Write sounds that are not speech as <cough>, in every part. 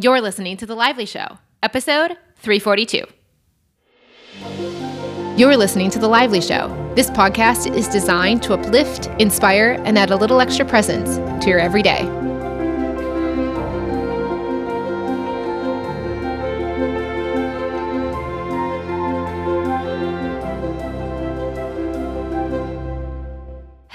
You're listening to The Lively Show, episode 342. You're listening to The Lively Show. This podcast is designed to uplift, inspire, and add a little extra presence to your everyday.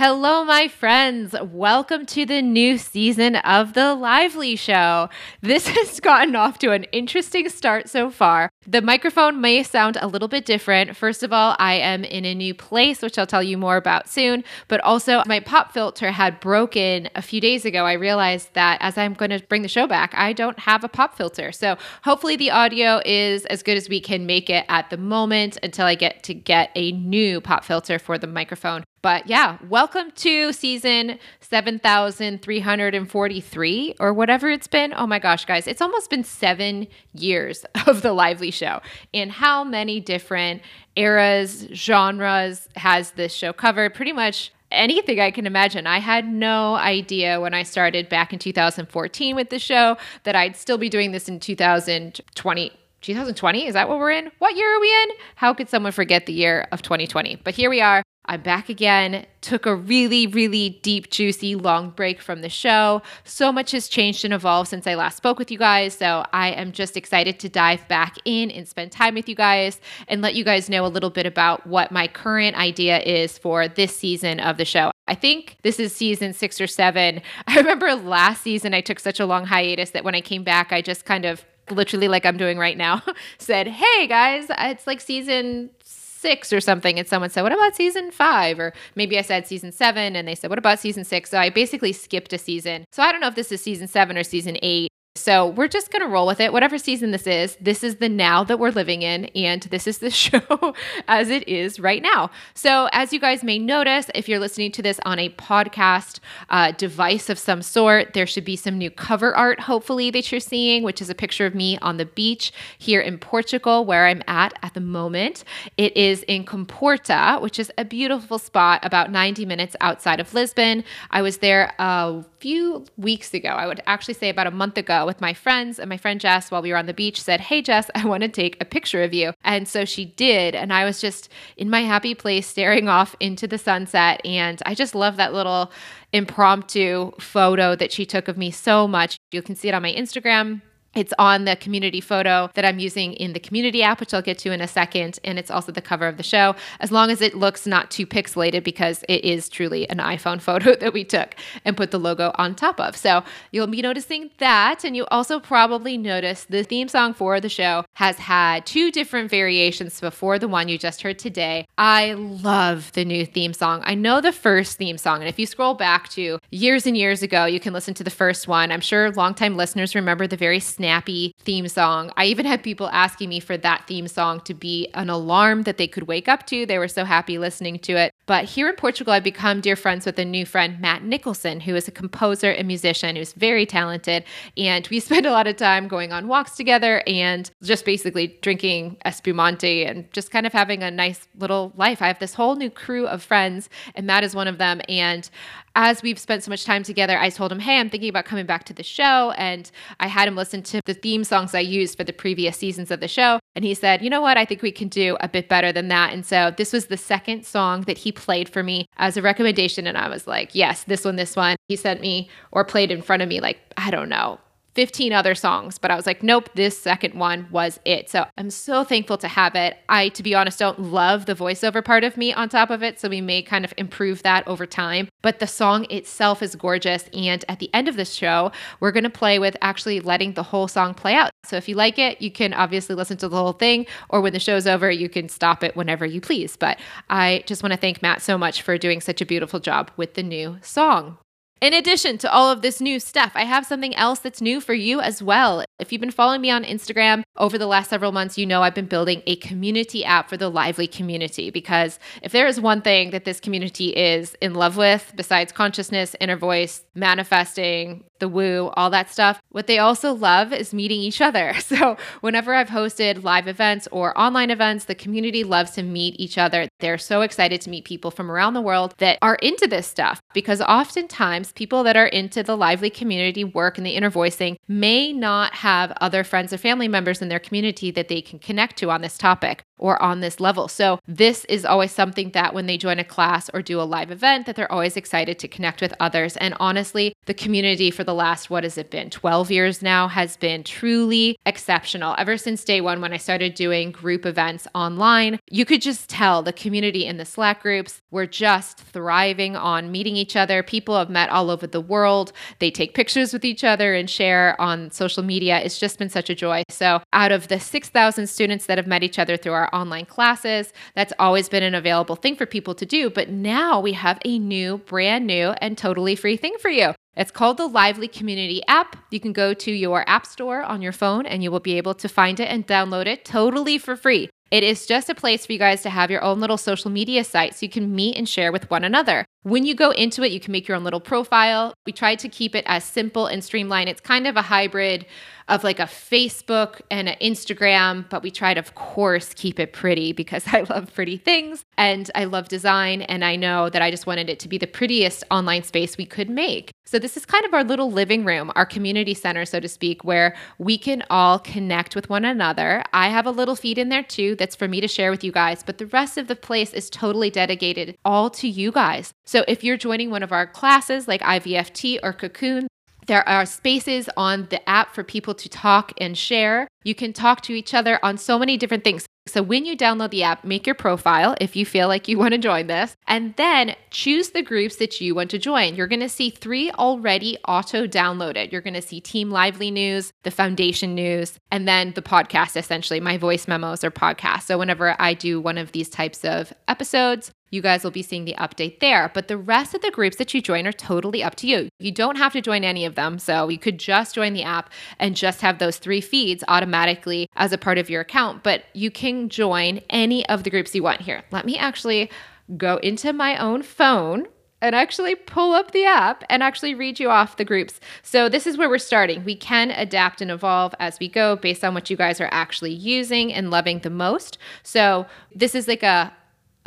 Hello, my friends. Welcome to the new season of The Lively Show. This <laughs> has gotten off to an interesting start so far. The microphone may sound a little bit different. First of all, I am in a new place, which I'll tell you more about soon, but also my pop filter had broken a few days ago. I realized that as I'm going to bring the show back, I don't have a pop filter. So hopefully the audio is as good as we can make it at the moment until I get to get a new pop filter for the microphone. But yeah, welcome to season 7,343 or whatever it's been. Oh my gosh, guys, it's almost been seven years <laughs> of The Lively Show. And how many different eras, genres has this show covered? Pretty much anything I can imagine. I had no idea when I started back in 2014 with the show that I'd still be doing this in 2020. 2020 is that what we're in what year are we in how could someone forget the year of 2020 but here we are I'm back again. Took a really, really deep, juicy, long break from the show. So much has changed and evolved since I last spoke with you guys. So I am just excited to dive back in and spend time with you guys and let you guys know a little bit about what my current idea is for this season of the show. I think this is season six or seven. <laughs> I remember last season I took such a long hiatus that when I came back, I just kind of literally like I'm doing right now, <laughs> said, Hey guys, uh, it's like season six or something, and someone said, What about season five? Or maybe I said season seven, and they said, What about season six? So I basically skipped a season. So I don't know if this is season seven or season eight. So we're just going to roll with it. Whatever season this is, this is the now that we're living in, and this is the <laughs> show as it is right now. So, as you guys may notice, if you're listening to this on a podcast uh, device of some sort, there should be some new cover art, hopefully, that you're seeing, which is a picture of me on the beach here in Portugal, where I'm at at the moment. It is in Comporta, which is a beautiful spot about 90 minutes outside of Lisbon. I was there a few weeks ago, I would actually say about a month ago with my friends, and my friend Jess, while we were on the beach, said, Hey, Jess, I want to take a picture of you. And so she did. And I was just in my happy place staring off into the sunset. And I just love that little impromptu photo that she took of me so much. You can see it on my Instagram. It's on the community photo that I'm using in the community app, which I'll get to in a second. And it's also the cover of the show, as long as it looks not too pixelated, because it is truly an iPhone <laughs> photo that we took and put the logo on top of. So you'll be noticing that. And you also probably notice the theme song for the show has had two different variations before the one you just heard today. I love the new theme song. I know the first theme song. And if you scroll back to years and years ago, you can listen to the first one. I'm sure longtime listeners remember the very snappy theme song. I even had people asking me for that theme song to be an alarm that they could wake up to. They were so happy listening to it. But here in Portugal, I've become dear friends with a new friend, Matt Nicholson, who is a composer and musician who's very talented. And we <laughs> spend a lot of time going on walks together and just basically drinking espumante and just kind of having a nice little life. I have this whole new crew of friends, and Matt is one of them. And as we've spent so much time together, I told him, Hey, I'm thinking about coming back to the show. And I had him listen to the theme songs I used for the previous seasons of the show. And he said, You know what? I think we can do a bit better than that. And so this was the second song that he played for me as a recommendation. And I was like, Yes, this one, this one. He sent me or played in front of me, like, I don't know, 15 other songs, but I was like, nope, this second one was it. So I'm so thankful to have it. I, to be honest, don't love the voiceover part of me on top of it. So we may kind of improve that over time. But the song itself is gorgeous. And at the end of this show, we're going to play with actually letting the whole song play out. So if you like it, you can obviously listen to the whole thing, or when the show's over, you can stop it whenever you please. But I just want to thank Matt so much for doing such a beautiful job with the new song. In addition to all of this new stuff, I have something else that's new for you as well. If you've been following me on Instagram over the last several months, you know I've been building a community app for the Lively community because if there is one thing that this community is in love with, besides consciousness, inner voice, manifesting, the woo, all that stuff, what they also love is meeting each other. <laughs> So, whenever I've hosted live events or online events, the community loves to meet each other. They're so excited to meet people from around the world that are into this stuff because oftentimes people that are into the lively community work and the inner voicing may not have other friends or family members in their community that they can connect to on this topic or on this level. So this is always something that when they join a class or do a live event that they're always excited to connect with others. And honestly, the community for the last what has it been? 12 years now has been truly exceptional. Ever since day 1 when I started doing group events online, you could just tell the community in the Slack groups were just thriving on meeting each other. People have met all over the world. They take pictures with each other and share on social media. It's just been such a joy. So, out of the 6,000 students that have met each other through our online classes. That's always been an available thing for people to do. But now we have a new, brand new, and totally free thing for you. It's called the Lively Community app. You can go to your app store on your phone and you will be able to find it and download it totally for free. It is just a place for you guys to have your own little social media site so you can meet and share with one another. When you go into it, you can make your own little profile. We tried to keep it as simple and streamlined. It's kind of a hybrid of like a Facebook and an Instagram, but we tried, of course, keep it pretty because <laughs> I love pretty things and I love design. And I know that I just wanted it to be the prettiest online space we could make. So, this is kind of our little living room, our community center, so to speak, where we can all connect with one another. I have a little feed in there too that's for me to share with you guys, but the rest of the place is totally dedicated all to you guys. So, if you're joining one of our classes like IVFT or Cocoon, there are spaces on the app for people to talk and share. You can talk to each other on so many different things. So, when you download the app, make your profile if you feel like you want to join this, and then choose the groups that you want to join. You're going to see three already auto downloaded. You're going to see Team Lively News, the Foundation News, and then the podcast essentially, my voice memos or podcast. So, whenever I do one of these types of episodes, you guys will be seeing the update there. But the rest of the groups that you join are totally up to you. You don't have to join any of them. So you could just join the app and just have those three feeds automatically as a part of your account. But you can join any of the groups you want here. Let me actually go into my own phone and actually pull up the app and actually read you off the groups. So, this is where we're starting. We can adapt and evolve as we go based on what you guys are actually using and loving the most. So, this is like a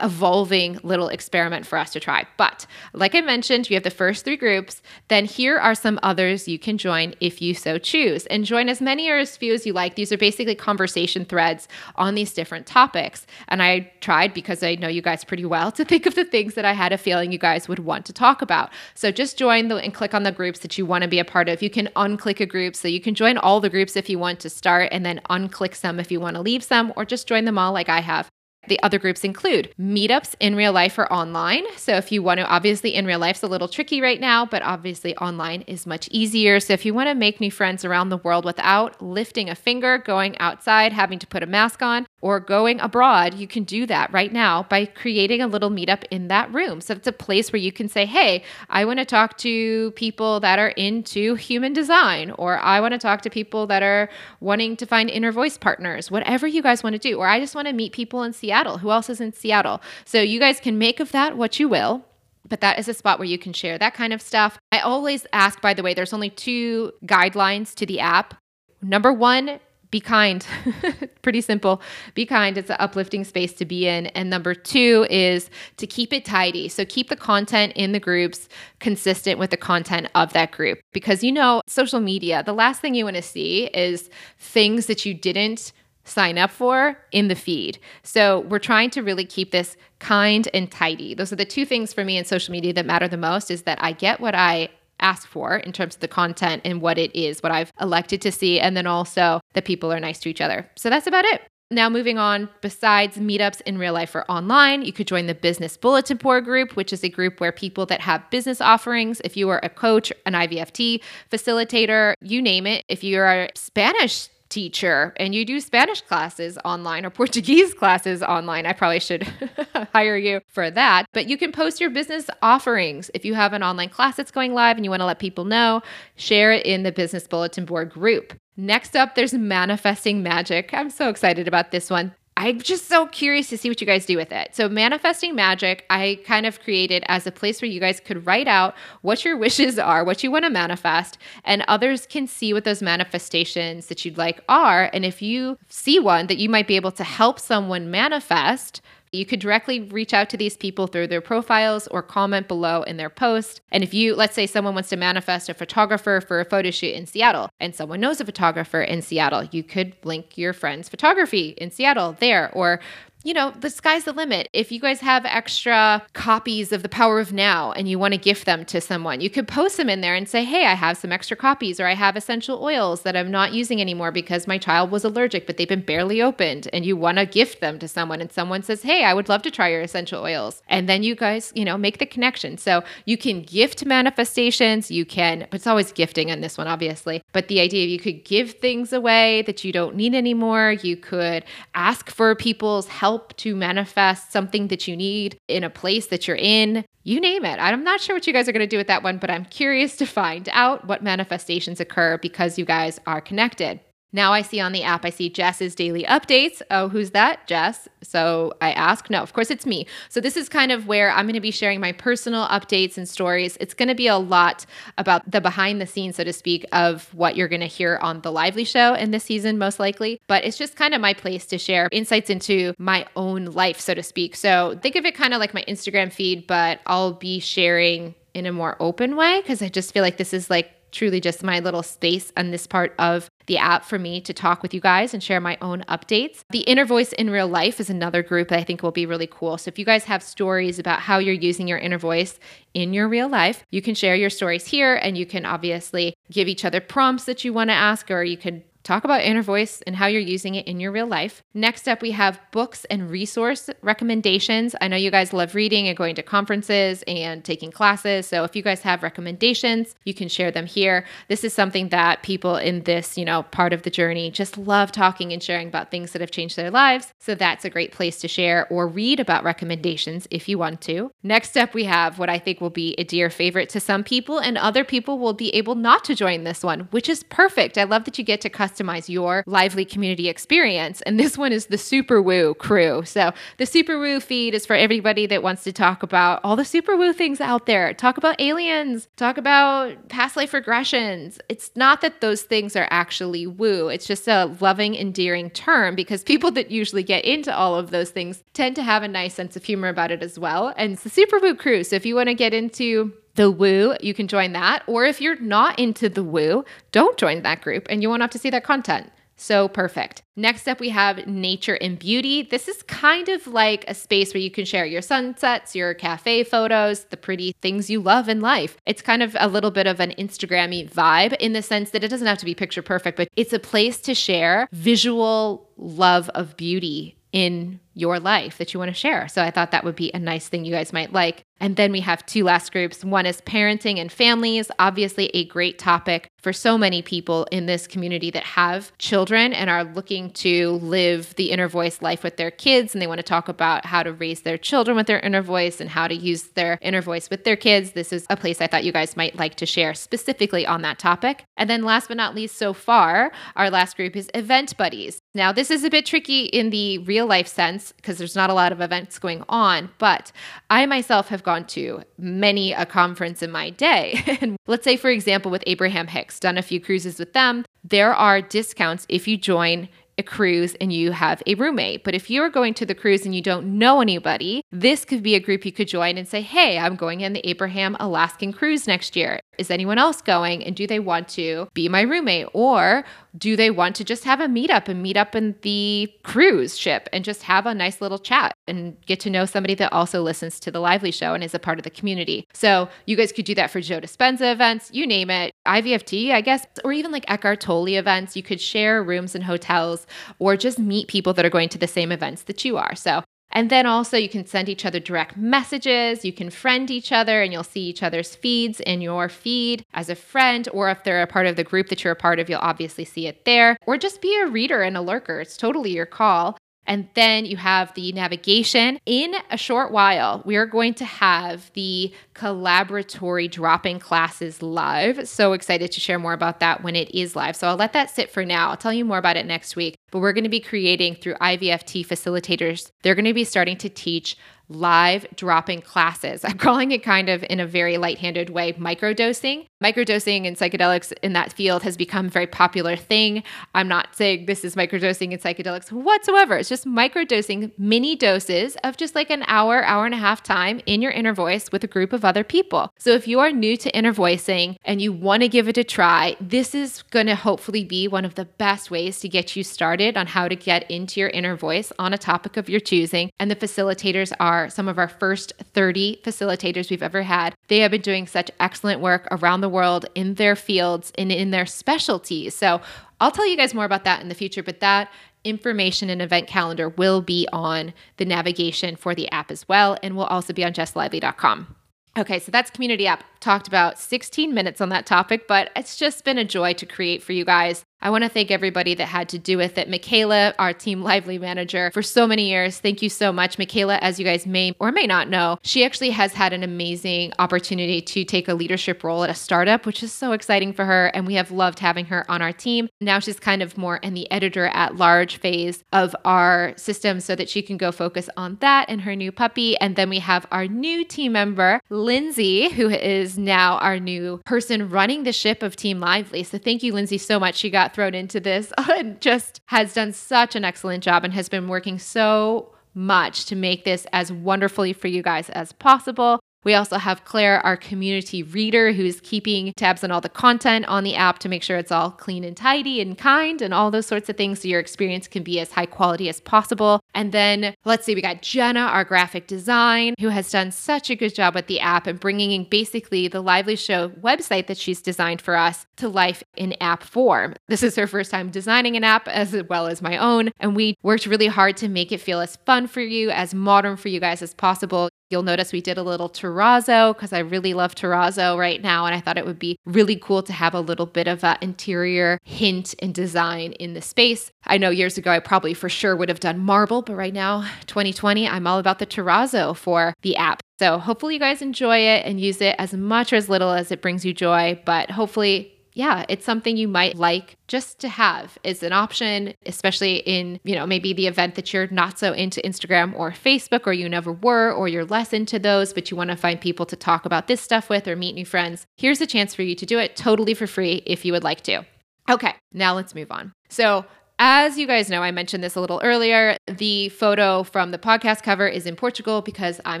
evolving little experiment for us to try. But like I mentioned, you have the first three groups. Then here are some others you can join if you so choose. And join as many or as few as you like. These are basically conversation threads on these different topics. And I tried, because I know you guys pretty well, to think of the things that I had a feeling you guys would want to talk about. So just join the, and click on the groups that you want to be a part of. You can unclick a group. So you can join all the groups if you want to start and then unclick some if you want to leave some, or just join them all like I have. The other groups include meetups in real life or online. So, if you want to, obviously, in real life life's a little tricky right now, but obviously, online is much easier. So, if you want to make new friends around the world without lifting a finger, going outside, having to put a mask on, or going abroad, you can do that right now by creating a little meetup in that room. So, it's a place where you can say, Hey, I want to talk to people that are into human design, or I want to talk to people that are wanting to find inner voice partners, whatever you guys want to do, or I just want to meet people and see Seattle. Who else is in Seattle? So you guys can make of that what you will. But that is a spot where you can share that kind of stuff. I always ask, by the way, there's only two guidelines to the app. Number one, be kind. <laughs> Pretty simple. Be kind. It's an uplifting space to be in. And number two is to keep it tidy. So keep the content in the groups consistent with the content of that group. Because you know, social media, the last thing you want to see is things that you didn't sign up for in the feed. So we're trying to really keep this kind and tidy. Those are the two things for me in social media that matter the most is that I get what I ask for in terms of the content and what it is, what I've elected to see, and then also that people are nice to each other. So that's about it. Now, moving on, besides meetups in real life or online, you could join the Business Bulletin Board group, which is a group where people that have business offerings, if you are a coach, an IVFT facilitator, you name it, if you're a Spanish teacher and you do Spanish classes online or Portuguese <laughs> classes online, I probably should <laughs> hire you for that. But you can post your business offerings. If you have an online class that's going live and you want to let people know, share it in the Business Bulletin Board group. Next up, there's Manifesting Magic. I'm so excited about this one. I'm just so curious to see what you guys do with it. So, Manifesting Magic, I kind of created as a place where you guys could write out what your wishes are, what you want to manifest, and others can see what those manifestations that you'd like are. And if you see one that you might be able to help someone manifest, You could directly reach out to these people through their profiles or comment below in their post. And if you, let's say someone wants to manifest a photographer for a photo shoot in Seattle and someone knows a photographer in Seattle, you could link your friend's photography in Seattle there or you know, the sky's the limit. If you guys have extra copies of The Power of Now and you want to gift them to someone, you could post them in there and say, hey, I have some extra copies, or I have essential oils that I'm not using anymore because my child was allergic, but they've been barely opened, and you want to gift them to someone. And someone says, hey, I would love to try your essential oils. And then you guys, you know, make the connection. So you can gift manifestations, you can, but it's always gifting on this one, obviously. But the idea you could give things away that you don't need anymore, you could ask for people's help help to manifest something that you need in a place that you're in. You name it. I'm not sure what you guys are going to do with that one, but I'm curious to find out what manifestations occur because you guys are connected. Now I see on the app, I see Jess's daily updates. Oh, who's that? Jess. So I ask, no, of course it's me. So this is kind of where I'm going to be sharing my personal updates and stories. It's going to be a lot about the behind the scenes, so to speak, of what you're going to hear on the Lively show in this season, most likely. But it's just kind of my place to share insights into my own life, so to speak. So think of it kind of like my Instagram feed, but I'll be sharing in a more open way because I just feel like this is like truly just my little space on this part of the app for me to talk with you guys and share my own updates. The Inner Voice in Real Life is another group that I think will be really cool. So if you guys have stories about how you're using your inner voice in your real life, you can share your stories here and you can obviously give each other prompts that you want to ask or you can Talk about inner voice and how you're using it in your real life. Next up, we have books and resource recommendations. I know you guys love reading and going to conferences and taking classes. So if you guys have recommendations, you can share them here. This is something that people in this, you know, part of the journey just love talking and sharing about things that have changed their lives. So that's a great place to share or read about recommendations if you want to. Next up, we have what I think will be a dear favorite to some people, and other people will be able not to join this one, which is perfect. I love that you get to customize customize your lively community experience. And this one is the Super Woo crew. So the Super Woo feed is for everybody that wants to talk about all the Super Woo things out there. Talk about aliens, talk about past life regressions. It's not that those things are actually woo, it's just a loving, endearing term because people that usually get into all of those things tend to have a nice sense of humor about it as well. And it's the Super Woo crew. So if you want to get into the woo, you can join that. Or if you're not into the woo, don't join that group and you won't have to see that content. So perfect. Next up, we have nature and beauty. This is kind of like a space where you can share your sunsets, your cafe photos, the pretty things you love in life. It's kind of a little bit of an Instagrammy vibe in the sense that it doesn't have to be picture perfect, but it's a place to share visual love of beauty in your life that you want to share. So I thought that would be a nice thing you guys might like. And then we have two last groups. One is parenting and families, obviously a great topic for so many people in this community that have children and are looking to live the inner voice life with their kids. And they want to talk about how to raise their children with their inner voice and how to use their inner voice with their kids. This is a place I thought you guys might like to share specifically on that topic. And then last but not least, so far, our last group is event buddies. Now, this is a bit tricky in the real life sense because there's not a lot of events going on, but I myself have gone to many a conference in my day. <laughs> and let's say, for example, with Abraham Hicks, done a few cruises with them, there are discounts if you join a cruise and you have a roommate. But if you're going to the cruise and you don't know anybody, this could be a group you could join and say, Hey, I'm going in the Abraham Alaskan cruise next year. Is anyone else going? And do they want to be my roommate? Or do they want to just have a meetup and meet up in the cruise ship and just have a nice little chat and get to know somebody that also listens to the Lively Show and is a part of the community? So you guys could do that for Joe Dispenza events, you name it, IVFT, I guess, or even like Eckhart Tolle events. You could share rooms and hotels or just meet people that are going to the same events that you are. So and then also, you can send each other direct messages. You can friend each other, and you'll see each other's feeds in your feed as a friend. Or if they're a part of the group that you're a part of, you'll obviously see it there. Or just be a reader and a lurker. It's totally your call. And then you have the navigation. In a short while, we are going to have the collaboratory dropping classes live. So excited to share more about that when it is live. So I'll let that sit for now. I'll tell you more about it next week. But we're going to be creating through IVFT facilitators, they're going to be starting to teach live dropping classes. <laughs> I'm calling it kind of in a very light-handed way microdosing. Microdosing and psychedelics in that field has become a very popular thing. I'm not saying this is microdosing and psychedelics whatsoever. It's just microdosing mini doses of just like an hour, hour and a half time in your inner voice with a group of other people. So if you are new to inner voicing and you want to give it a try, this is going to hopefully be one of the best ways to get you started on how to get into your inner voice on a topic of your choosing. And the facilitators are some of our first 30 facilitators we've ever had. They have been doing such excellent work around the world in their fields and in their specialties. So I'll tell you guys more about that in the future, but that information and event calendar will be on the navigation for the app as well and will also be on jesslively.com. Okay, so that's community app. Talked about 16 minutes on that topic, but it's just been a joy to create for you guys. I want to thank everybody that had to do with it. Michaela, our Team Lively manager for so many years. Thank you so much. Michaela, as you guys may or may not know, she actually has had an amazing opportunity to take a leadership role at a startup, which is so exciting for her. And we have loved having her on our team. Now she's kind of more in the editor at large phase of our system so that she can go focus on that and her new puppy. And then we have our new team member, Lindsay, who is now our new person running the ship of Team Lively. So thank you, Lindsay, so much. She got thrown into this <laughs> and just has done such an excellent job and has been working so much to make this as wonderfully for you guys as possible. We also have Claire, our community reader, who's keeping tabs on all the content on the app to make sure it's all clean and tidy and kind and all those sorts of things so your experience can be as high quality as possible. And then let's see, we got Jenna, our graphic design, who has done such a good job with the app and bringing in basically the Lively Show website that she's designed for us to life in app form. This is her first time designing an app as well as my own. And we worked really hard to make it feel as fun for you, as modern for you guys as possible. You'll notice we did a little terrazzo because I really love terrazzo right now. And I thought it would be really cool to have a little bit of an interior hint and design in the space. I know years ago I probably for sure would have done marble, but right now, 2020, I'm all about the terrazzo for the app. So hopefully you guys enjoy it and use it as much or as little as it brings you joy. But hopefully yeah, it's something you might like just to have is an option, especially in, you know, maybe the event that you're not so into Instagram or Facebook or you never were or you're less into those, but you want to find people to talk about this stuff with or meet new friends. Here's a chance for you to do it totally for free if you would like to. Okay, now let's move on. So, as you guys know, I mentioned this a little earlier. The photo from the podcast cover is in Portugal because I'm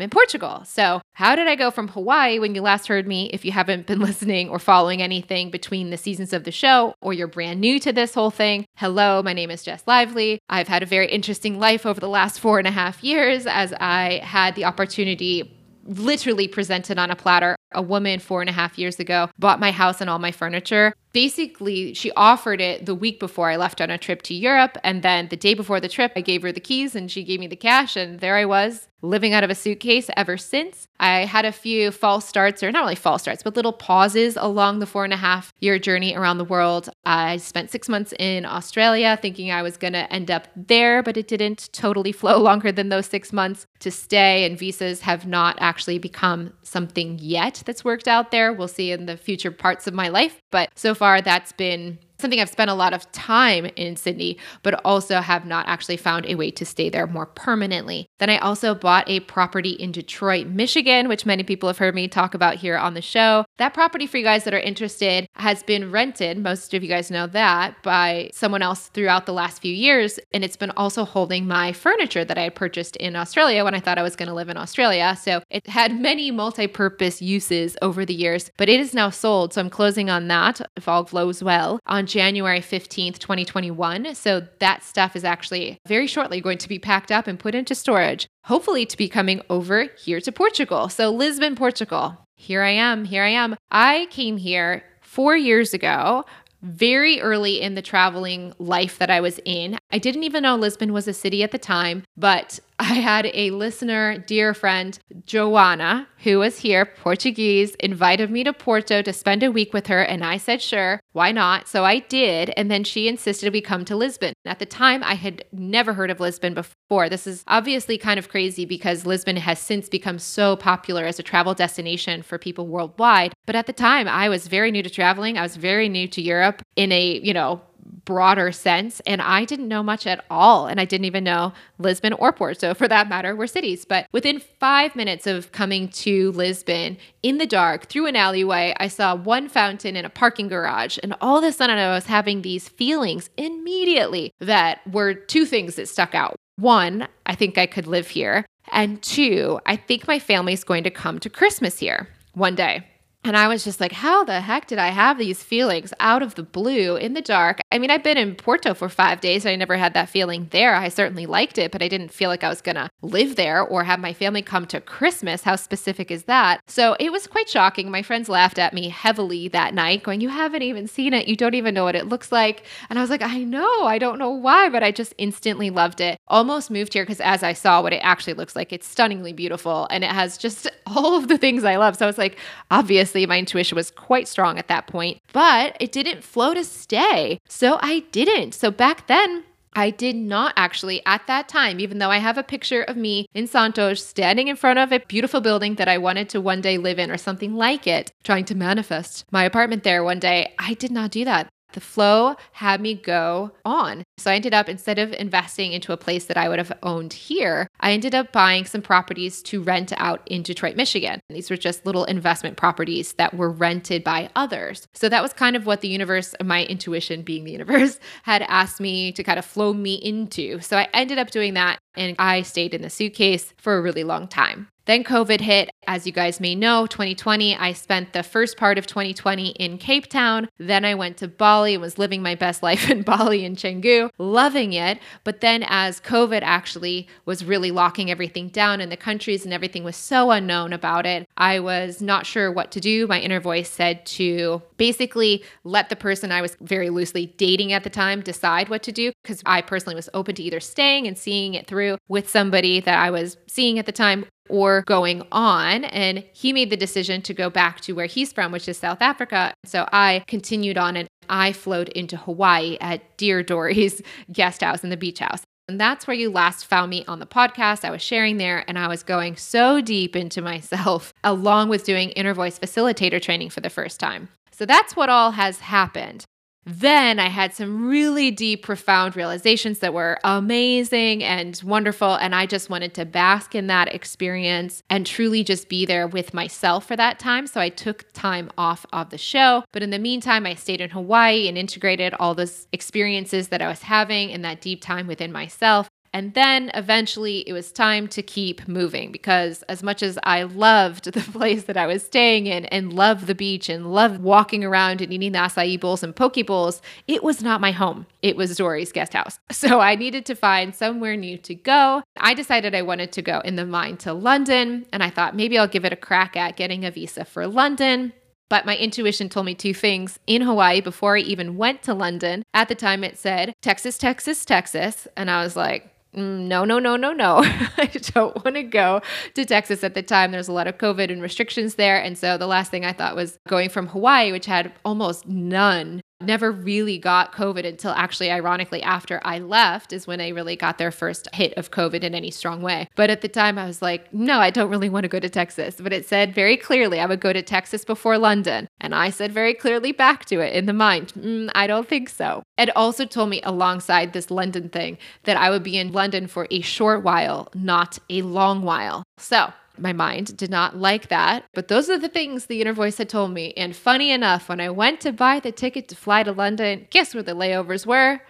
in Portugal. So, how did I go from Hawaii when you last heard me? If you haven't been <laughs> listening or following anything between the seasons of the show, or you're brand new to this whole thing, hello, my name is Jess Lively. I've had a very interesting life over the last four and a half years as I had the opportunity literally presented on a platter. A woman four and a half years ago bought my house and all my furniture basically she offered it the week before I left on a trip to Europe. And then the day before the trip, I gave her the keys and she gave me the cash. And there I was living out of a suitcase ever since. I had a few false starts, or not really false starts, but little pauses along the four and a half year journey around the world. I spent six months in Australia thinking I was going to end up there, but it didn't totally <laughs> flow longer than those six months to stay. And visas have not actually become something yet that's worked out there. We'll see in the future parts of my life. But so far, that's been something I've spent a lot of time in Sydney, but also have not actually found a way to stay there more permanently. Then I also bought a property in Detroit, Michigan, which many people have heard me talk about here on the show. That property, for you guys that are interested, has been rented, most of you guys know that, by someone else throughout the last few years. And it's been also holding my furniture that I had purchased in Australia when I thought I was going to live in Australia. So it had <laughs> many multi purpose uses over the years, but it is now sold. So I'm closing on that if all goes well on January 15th, 2021. So that stuff is actually very shortly going to be packed up and put into storage, hopefully to be coming over here to Portugal. So, Lisbon, Portugal. Here I am. Here I am. I came here four years ago very early in the traveling life that I was in. I didn't even know Lisbon was a city at the time, but I had a listener, dear friend, Joanna, who was here, Portuguese, invited me to Porto to spend a week with her. And I said, sure, why not? So I did. And then she insisted we come to Lisbon. At the time, I had never heard of Lisbon before. This is obviously kind of crazy because Lisbon has since become so popular as a travel destination for people worldwide. But at the time, I was very new to traveling. I was very new to Europe in a, you know, broader sense. And I didn't know much at all. And I didn't even know Lisbon or Porto, for that matter, were cities. But within five minutes of coming to Lisbon in the dark through an alleyway, I saw one fountain in a parking garage. And all of a sudden, I was having these feelings immediately that were two things that stuck out. One, I think I could live here. And two, I think my family's going to come to Christmas here one day. And I was just like, how the heck did I have these feelings out of the blue in the dark? I mean, I've been in Porto for five days. I never had that feeling there. I certainly liked it, but I didn't feel like I was going to live there or have my family come to Christmas. How specific is that? So it was quite shocking. My friends laughed at me heavily that night, going, You haven't even seen it. You don't even know what it looks like. And I was like, I know. I don't know why, but I just instantly loved it. Almost moved here because as I saw what it actually looks like, it's stunningly beautiful and it has just <laughs> all of the things I love. So I was like, obviously, obviously my intuition was quite strong at that point, but it didn't flow to stay. So I didn't. So back then, I did not actually at that time, even though I have a picture of me in Santos standing in front of a beautiful building that I wanted to one day live in or something like it, trying to manifest my apartment there one day. I did not do that the flow had me go on. So I ended up, instead of investing into a place that I would have owned here, I ended up buying some properties to rent out in Detroit, Michigan. These were just little investment properties that were rented by others. So that was kind of what the universe, my intuition being the universe, <laughs> had asked me to kind of flow me into. So I ended up doing that and I stayed in the suitcase for a really long time. Then COVID hit. As you guys may know, 2020, I spent the first part of 2020 in Cape Town. Then I went to Bali and was living my best <laughs> life in Bali and Canggu, loving it. But then, as COVID actually was really locking everything down in the countries and everything was so unknown about it, I was not sure what to do. My inner voice said to basically let the person I was very loosely dating at the time decide what to do because I personally was open to either staying and seeing it through with somebody that I was seeing at the time or going on. And he made the decision to go back to where he's from, which is South Africa. So I continued on and I flowed into Hawaii at Dear Dory's <laughs> guest house in the beach house. And that's where you last found me on the podcast. I was sharing there and I was going so deep into myself, <laughs> along with doing inner voice facilitator training for the first time. So that's what all has happened. Then I had some really deep, profound realizations that were amazing and wonderful. And I just wanted to bask in that experience and truly just be there with myself for that time. So I took time off of the show. But in the meantime, I stayed in Hawaii and integrated all those experiences that I was having in that deep time within myself. And then eventually it was time to keep moving because, as much as I loved the <laughs> place that I was staying in and loved the beach and loved walking around and eating the acai bowls and poke bowls, it was not my home. It was Dory's guest house. <laughs> So I needed to find somewhere new to go. I decided I wanted to go in the mind to London, and I thought maybe I'll give it a crack at getting a visa for London. But my intuition told me two things in Hawaii before I even went to London. At the time, it said Texas, Texas, Texas. And I was like, no, no, no, no, no. I don't want to go to Texas at the time. There's a lot of COVID and restrictions there. And so the last thing I thought was going from Hawaii, which had almost none never really got COVID until actually, ironically, after I left is when I really got their first hit of COVID in any strong way. But at the time, I was like, no, I don't really want to go to Texas. But it said very clearly I would go to Texas before London. And I said very clearly back to it in the mind, mm, I don't think so. It also told me alongside this London thing that I would be in London for a short while, not a long while. So my mind did not like that. But those are the things the inner voice had told me. And funny enough, when I went to buy the ticket to fly to London, guess where the layovers were?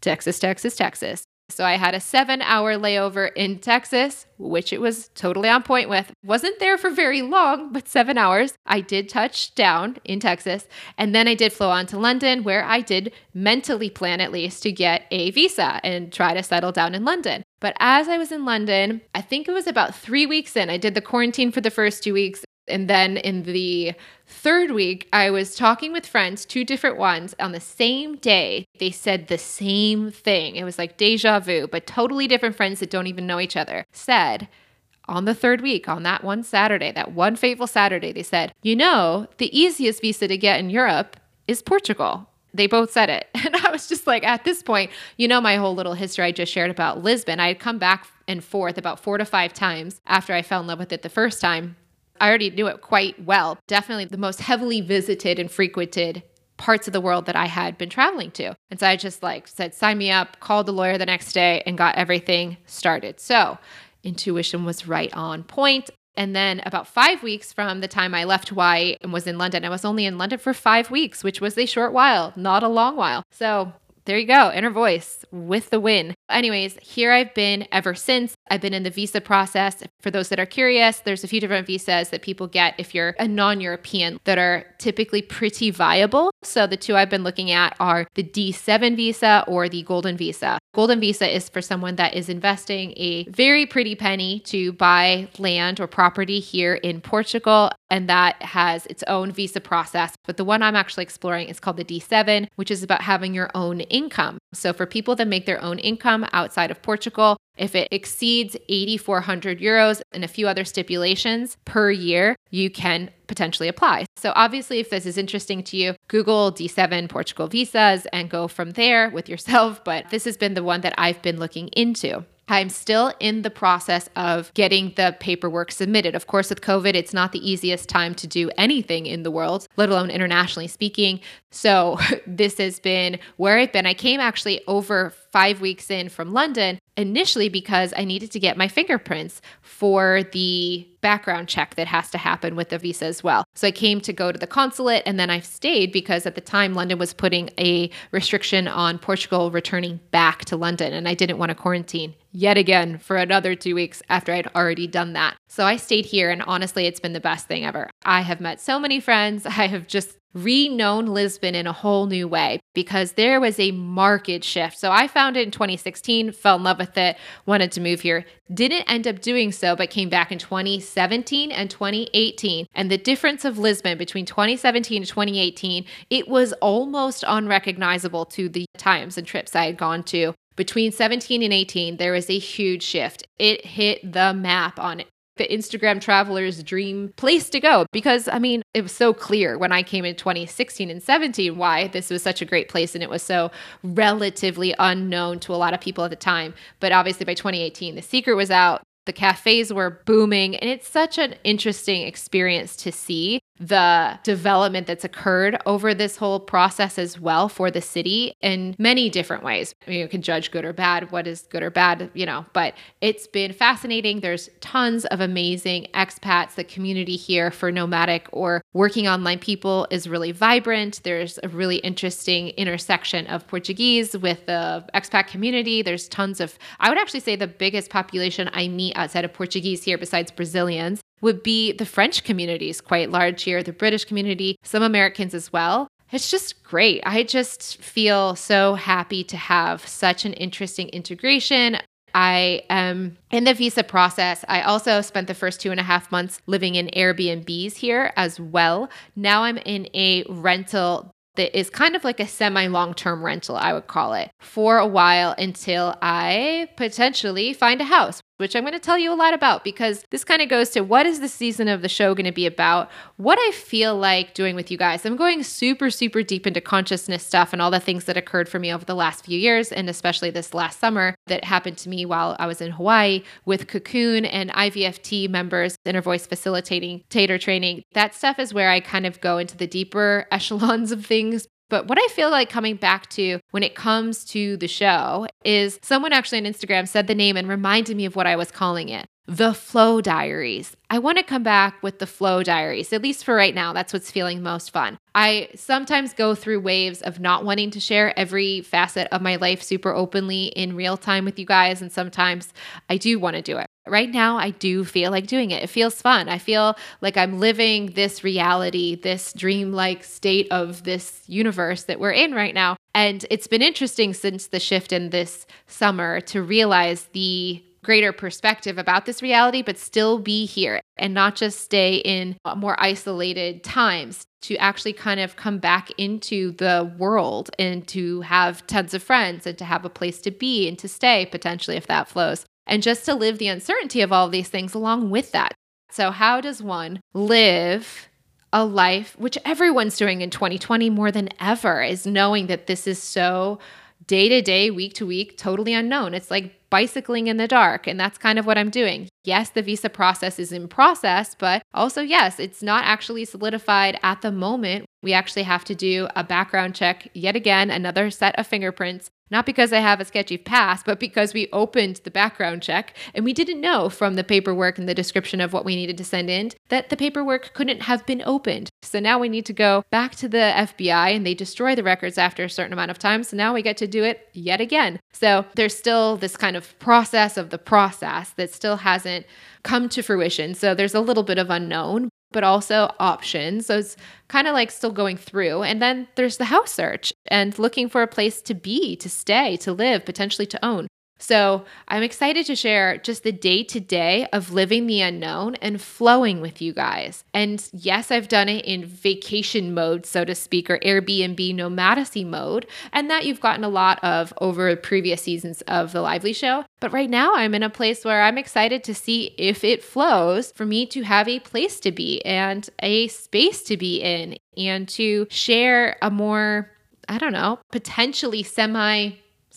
Texas, Texas, Texas. So I had a seven hour layover in Texas, which it was totally on point with. Wasn't there for very long, but seven hours. I did touch down in Texas. And then I did flow on to London, where I did mentally plan at least to get a visa and try to settle down in London. But as I was in London, I think it was about three weeks in, I did the quarantine for the first two weeks. And then in the third week, I was talking with friends, two different ones, on the same day. They said the same thing. It was like deja vu, but totally different friends that don't even know each other said, on the third week, on that one Saturday, that one fateful Saturday, they said, You know, the easiest visa to get in Europe is Portugal. They both said it. <laughs> And I was just like, at this point, you know, my whole little history I just shared about Lisbon. I had come back and forth about four to five times after I fell in love with it the first time. I already knew it quite well. Definitely the most heavily visited and frequented parts of the world that I had been traveling to. And so I just like said, sign me up, called the lawyer the next day, and got everything started. So intuition was right on point. And then about five weeks from the time I left Hawaii and was in London, I was only in London for five weeks, which was a short while, not a long while. So there you go, inner voice with the win. Anyways, here I've been ever since. I've been in the visa process. For those that are curious, there's a few different visas that people get if you're a non European that are typically pretty viable. So the two I've been looking at are the D7 visa or the Golden Visa. Golden Visa is for someone that is investing a very pretty penny to buy land or property here in Portugal, and that has its own visa process. But the one I'm actually exploring is called the D7, which is about having your own income. So for people that make their own income outside of Portugal, if it exceeds 8,400 euros and a few other stipulations per year, you can potentially apply. So, obviously, if this is interesting to you, Google D7 Portugal visas and go from there with yourself. But this has been the one that I've been looking into. I'm still in the process of getting the paperwork submitted. Of course, with COVID, it's not the easiest time to do anything in the world, let alone internationally speaking. So, <laughs> this has been where I've been. I came actually over five weeks in from London initially because I needed to get my fingerprints for the background check that has to happen with the visa as well. So I came to go to the consulate and then I stayed because at the time London was putting a restriction on Portugal returning back to London and I didn't want to quarantine yet again for another two weeks after I'd already done that. So I stayed here and honestly, it's been the best thing ever. I have met so many friends. <laughs> I have just reknown Lisbon in a whole new way because there was a market shift. So I found it in 2016, fell in love with it, wanted to move here. Didn't end up doing so, but came back in 2017 and 2018. And the difference of Lisbon between 2017 and 2018, it was almost unrecognizable to the times and trips I had gone to between 17 and 18, there was a huge shift. It hit the map on the Instagram traveler's dream place to go because I mean, it was so clear when I came in 2016 and 17 why this was such a great place and it was so relatively unknown to a lot of people at the time. But obviously by 2018, The Secret was out. The cafes were booming, and it's such an interesting experience to see the development that's occurred over this whole process as well for the city in many different ways. I mean, you can judge good or bad, what is good or bad, you know, but it's been fascinating. There's tons of amazing expats. The community here for nomadic or working online people is really vibrant. There's a really interesting intersection of Portuguese with the expat community. There's tons of, I would actually say the biggest population I meet outside of Portuguese here, besides Brazilians, would be the French community is quite large here, the British community, some Americans as well. It's just great. I just feel so happy to have such an interesting integration. I am in the visa process. I also spent the first two and a half months living in Airbnbs here as well. Now I'm in a rental that is kind of like a semi long term rental, I would call it, for a while until I potentially find a house, which I'm going to tell you a lot about because this kind of goes to what is the season of the show going to be about? What I feel like doing with you guys. I'm going super, super deep into consciousness stuff and all the things that occurred for me over the last few years, and especially this last summer that happened to me while I was in Hawaii with Cocoon and IVFT members, inner voice facilitating tater training. That stuff is where I kind of go into the deeper <laughs> echelons of things. But what I feel like coming back to when it comes to the show is someone actually on Instagram said the name and reminded me of what I was calling it the Flow Diaries. I want to come back with the Flow Diaries, at least for right now. That's what's feeling most fun. I sometimes go through waves of not wanting to share every facet of my life super openly in real time with you guys, and sometimes I do want to do it. Right now, I do feel like doing it. It feels fun. I feel like I'm living this reality, this dreamlike state of this universe that we're in right now. And it's been interesting since the shift in this summer to realize the greater perspective about this reality, but still be here and not just stay in more isolated times to actually kind of come back into the world and to have tons of friends and to have a place to be and to stay potentially if that flows and just to live the uncertainty of all of these things along with that. So, how does one live a life, which everyone's doing in 2020 more than ever, is knowing that this is so day to day, week to week, totally unknown? It's like bicycling in the dark. And that's kind of what I'm doing. yes, the visa process is in process, but also, yes, it's not actually solidified at the moment. We actually have to do a background check yet again, another set of fingerprints. Not because I have a sketchy past, but because we opened the background check and we didn't know from the paperwork and the description of what we needed to send in that the paperwork couldn't have been opened. So now we need to go back to the FBI and they destroy the records after a certain amount of time. So now we get to do it yet again. So there's still this kind of process of the process that still hasn't come to fruition. So there's a little bit of unknown, but also options. So it's kind of like still going through. And then there's the house search and looking for a place to be, to stay, to live, potentially to own. So I'm excited to share just the day to day of living the unknown and flowing with you guys. And yes, I've done it in vacation mode, so to speak, or Airbnb nomadacy mode, and that you've gotten a lot of over previous seasons of The Lively Show. But right now, I'm in a place where I'm excited to see if it flows for me to have a place to be and a space to be in and to share a more, I don't know, potentially semi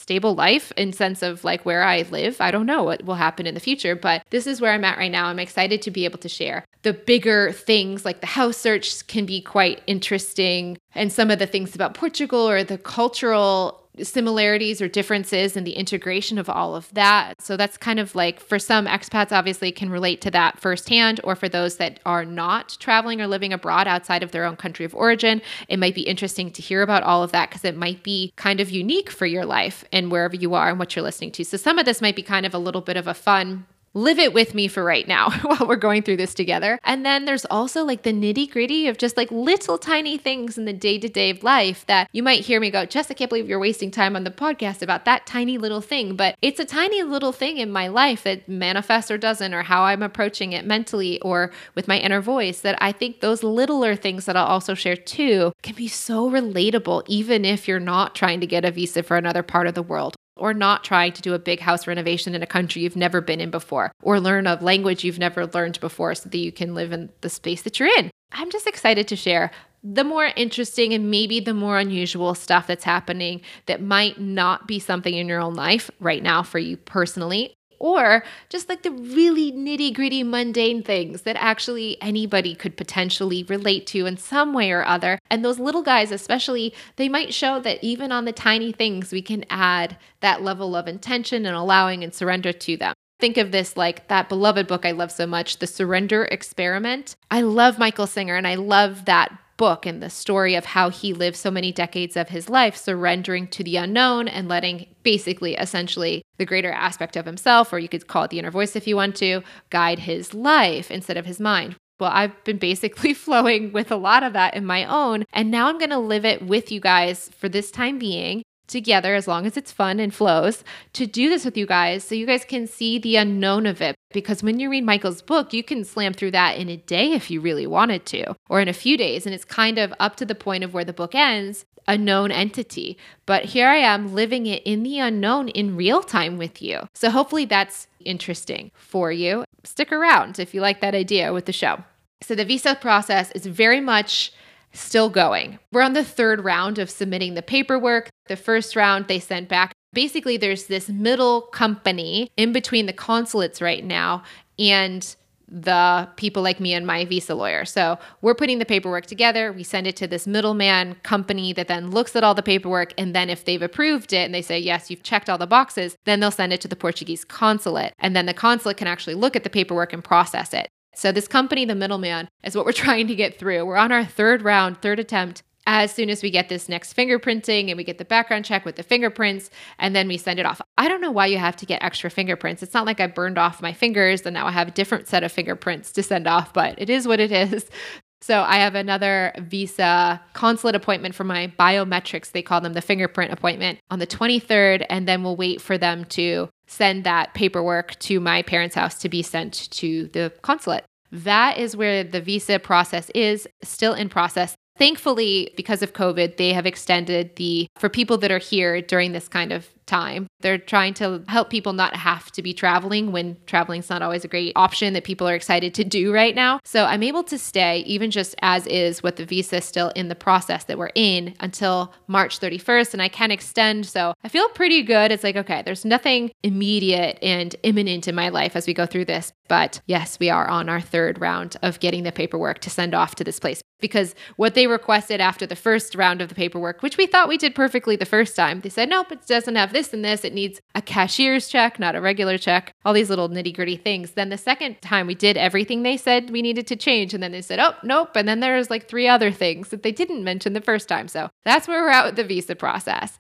stable life in sense of like where I live. I don't know what will happen in the future, but this is where I'm at right now. I'm excited to be able to share. The bigger things like the house search can be quite interesting and some of the things about Portugal or the cultural similarities or differences and the integration of all of that. So that's kind of like for some expats, obviously, can relate to that firsthand, or for those that are not traveling or living abroad outside of their own country of origin, it might be interesting to hear about all of that because it might be kind of unique for your life and wherever you are and what you're listening to. So some of this might be kind of a little bit of a fun live it with me for right now <laughs> while we're going through this together. And then there's also like the nitty gritty of just like little tiny things in the day to day of life that you might hear me go, Jess, I can't believe you're wasting time on the podcast about that tiny little thing. But it's a tiny little thing in my life that manifests or doesn't, or how I'm approaching it mentally or with my inner voice that I think those littler things that I'll also share too can be so relatable, even if you're not trying to get a visa for another part of the world or not trying to do a big house renovation in a country you've never been in before, or learn a language you've never learned before so that you can live in the space that you're in. I'm just excited to share the more interesting and maybe the more unusual stuff that's happening that might not be something in your own life right now for you personally, or just like the really nitty gritty mundane things that actually anybody could potentially relate to in some way or other. And those little guys, especially, they might show that even on the tiny things, we can add that level of intention and allowing and surrender to them. Think of this like that beloved book I love so much, The Surrender Experiment. I love Michael Singer and I love that book and the story of how he lived so many decades of his life surrendering to the unknown and letting basically essentially the greater aspect of himself or you could call it the inner voice if you want to guide his life instead of his mind well, I've been basically <laughs> flowing with a lot of that in my own. And now I'm going to live it with you guys for this time being together as long as it's fun and flows to do this with you guys so you guys can see the unknown of it. Because when you read Michael's book, you can slam through that in a day if you really wanted to, or in a few days. And it's kind of up to the point of where the book ends, a known entity. But here I am living it in the unknown in real time with you. So hopefully that's interesting for you. Stick around if you like that idea with the show. So the visa process is very much still going. We're on the third round of submitting the paperwork. The first round they sent back. Basically, there's this middle company in between the consulates right now and the people like me and my visa lawyer. So we're putting the paperwork together. We send it to this middleman company that then looks at all the paperwork. And then if they've approved it and they say, yes, you've checked all the boxes, then they'll send it to the Portuguese consulate. And then the consulate can actually look at the paperwork and process it. So, this company, the middleman, is what we're <laughs> trying to get through. We're on our third round, third attempt. As soon as we get this next fingerprinting and we get the background check with the fingerprints, and then we send it off. I don't know why you have to get extra fingerprints. It's not like I burned off my fingers and now I have a different set of fingerprints to send off, but it is what it is. <laughs> So I have another visa consulate appointment for my biometrics. They call them the fingerprint appointment on the 23rd. And then we'll wait for them to send that paperwork to my parents' house to be sent to the consulate. That is where the visa process is still in process. Thankfully, because of COVID, they have extended the, for people that are here during this kind of time. They're trying to help people not have to be traveling when traveling's not always a great option that people are excited to do right now. So I'm able to stay even just as is with the visa still in the process that we're in until March 31st and I can extend. So I feel pretty good. It's like, okay, there's nothing immediate and imminent in my life as we go through this. But yes, we are on our third round of getting the paperwork to send off to this place because what they requested after the first round of the paperwork, which we thought we did perfectly the first time, they said, nope, it doesn't have this and this. It needs a cashier's check, not a regular check, all these little nitty gritty things. Then the second time we did everything they said we needed to change. And then they said, oh, nope. And then there's like three other things that they didn't mention the first time. So that's where we're at with the visa process.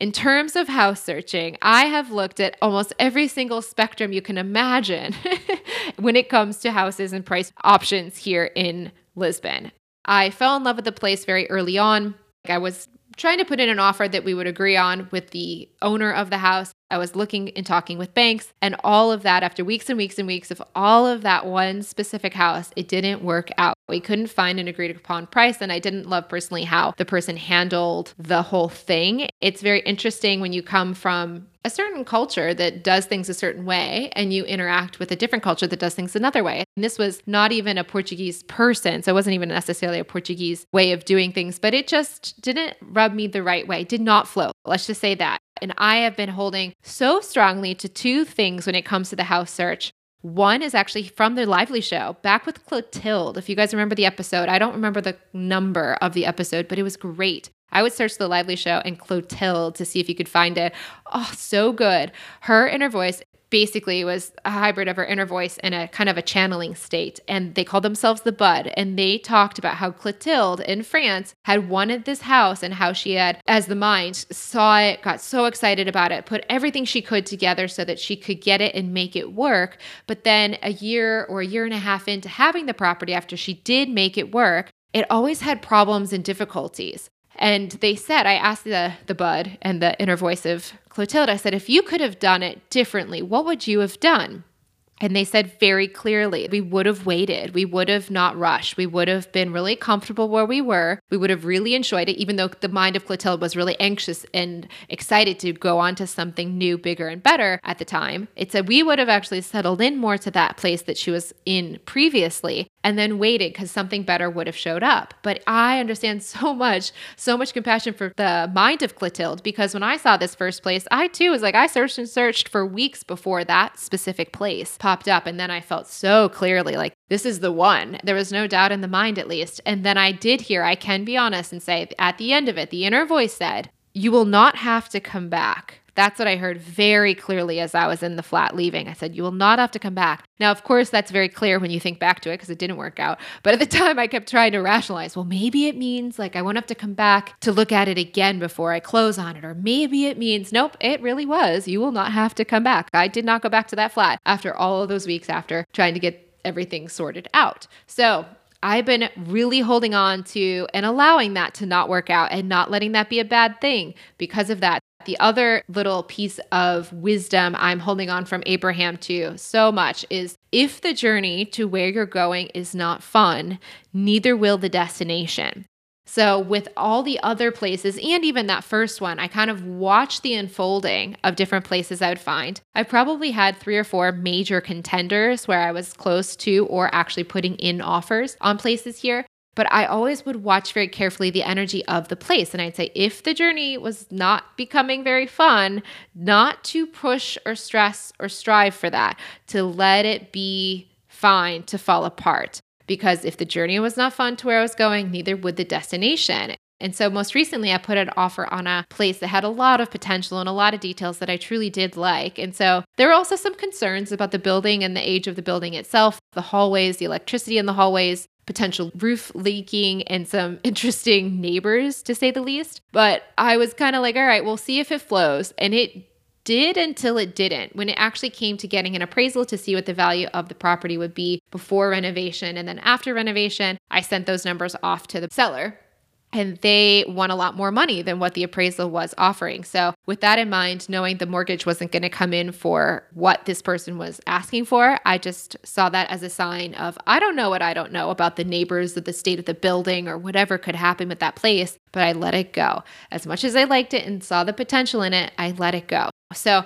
In terms of house searching, I have looked at almost every single spectrum you can imagine <laughs> when it comes to houses and price options here in Lisbon. I fell in love with the place very early on. I was trying to put in an offer that we would agree on with the owner of the house. I was looking and talking with banks, and all of that after weeks and weeks and weeks of all of that one specific house, it didn't work out. We couldn't find an agreed upon price, and I didn't love personally how the person handled the whole thing. It's very interesting when you come from a certain culture that does things a certain way and you interact with a different culture that does things another way. And this was not even a Portuguese person, so it wasn't even necessarily a Portuguese way of doing things, but it just didn't rub me the right way, did not flow. Let's just say that. And I have been holding so strongly to two things when it comes to the house search. One is actually from the Lively Show, back with Clotilde. If you guys remember the episode, I don't remember the number of the episode, but it was great. I would search the Lively Show and Clotilde to see if you could find it. Oh, so good. Her inner voice basically was a hybrid of her inner voice and a kind of a channeling state. And they called themselves the Bud. And they talked about how Clotilde in France had wanted this house and how she had, as the mind, saw it, got so excited about it, put everything she could together so that she could get it and make it work. But then a year or a year and a half into having the property, after she did make it work, it always had problems and difficulties. And they said, I asked the, the bud and the inner voice of Clotilde, I said, if you could have done it differently, what would you have done? And they said very clearly, we would have waited. We would have not rushed. We would have been really comfortable where we were. We would have really enjoyed it, even though the mind of Clotilde was really anxious and excited to go on to something new, bigger, and better at the time. It said we would have actually settled in more to that place that she was in previously and then waited because something better would have showed up. But I understand so <laughs> much, so much compassion for the mind of Clotilde because when I saw this first place, I too was like, I searched and searched for weeks before that specific place popped up. And then I felt so clearly like, this is the one. There was no doubt in the mind, at least. And then I did hear, I can be honest and say, at the end of it, the inner voice said, You will not have to come back. That's what I heard very clearly as I was in the flat leaving. I said, You will not have to come back. Now, of course, that's very clear when you think back to it because it didn't work out. But at the <laughs> time, I kept trying to rationalize, well, maybe it means like I won't have to come back to look at it again before I close on it. Or maybe it means, nope, it really was. You will not have to come back. I did not go back to that flat after all of those weeks after trying to get everything sorted out. So I've been really holding on to and allowing that to not work out and not letting that be a bad thing because of that. The other little piece of wisdom I'm holding on from Abraham to so much is if the journey to where you're going is not fun, neither will the destination. So, with all the other places and even that first one, I kind of watched the unfolding of different places I would find. I probably had three or four major contenders where I was close to or actually putting in offers on places here but I always would watch very carefully the energy of the place. And I'd say, if the journey was not becoming very fun, not to push or stress or strive for that, to let it be fine to fall apart. Because if the journey was not fun to where I was going, neither would the destination. And so, most recently, I put an offer on a place that had a lot of potential and a lot of details that I truly did like. And so, there were also some concerns about the building and the age of the building itself, the hallways, the electricity in the hallways, potential roof leaking and some <laughs> interesting neighbors, to say the least. But I was kind of like, all right, we'll see if it flows. And it did until it didn't. When it actually came to getting an appraisal to see what the value of the property would be before renovation and then after renovation, I sent those numbers off to the seller and they won a lot more money than what the appraisal was offering. So, with that in mind, knowing the mortgage wasn't going to come in for what this person was asking for, I just saw that as a sign of I don't know what I don't know about the neighbors, or the state of the building, or whatever could happen with that place, but I let it go. As much as I liked it and saw the potential in it, I let it go. So,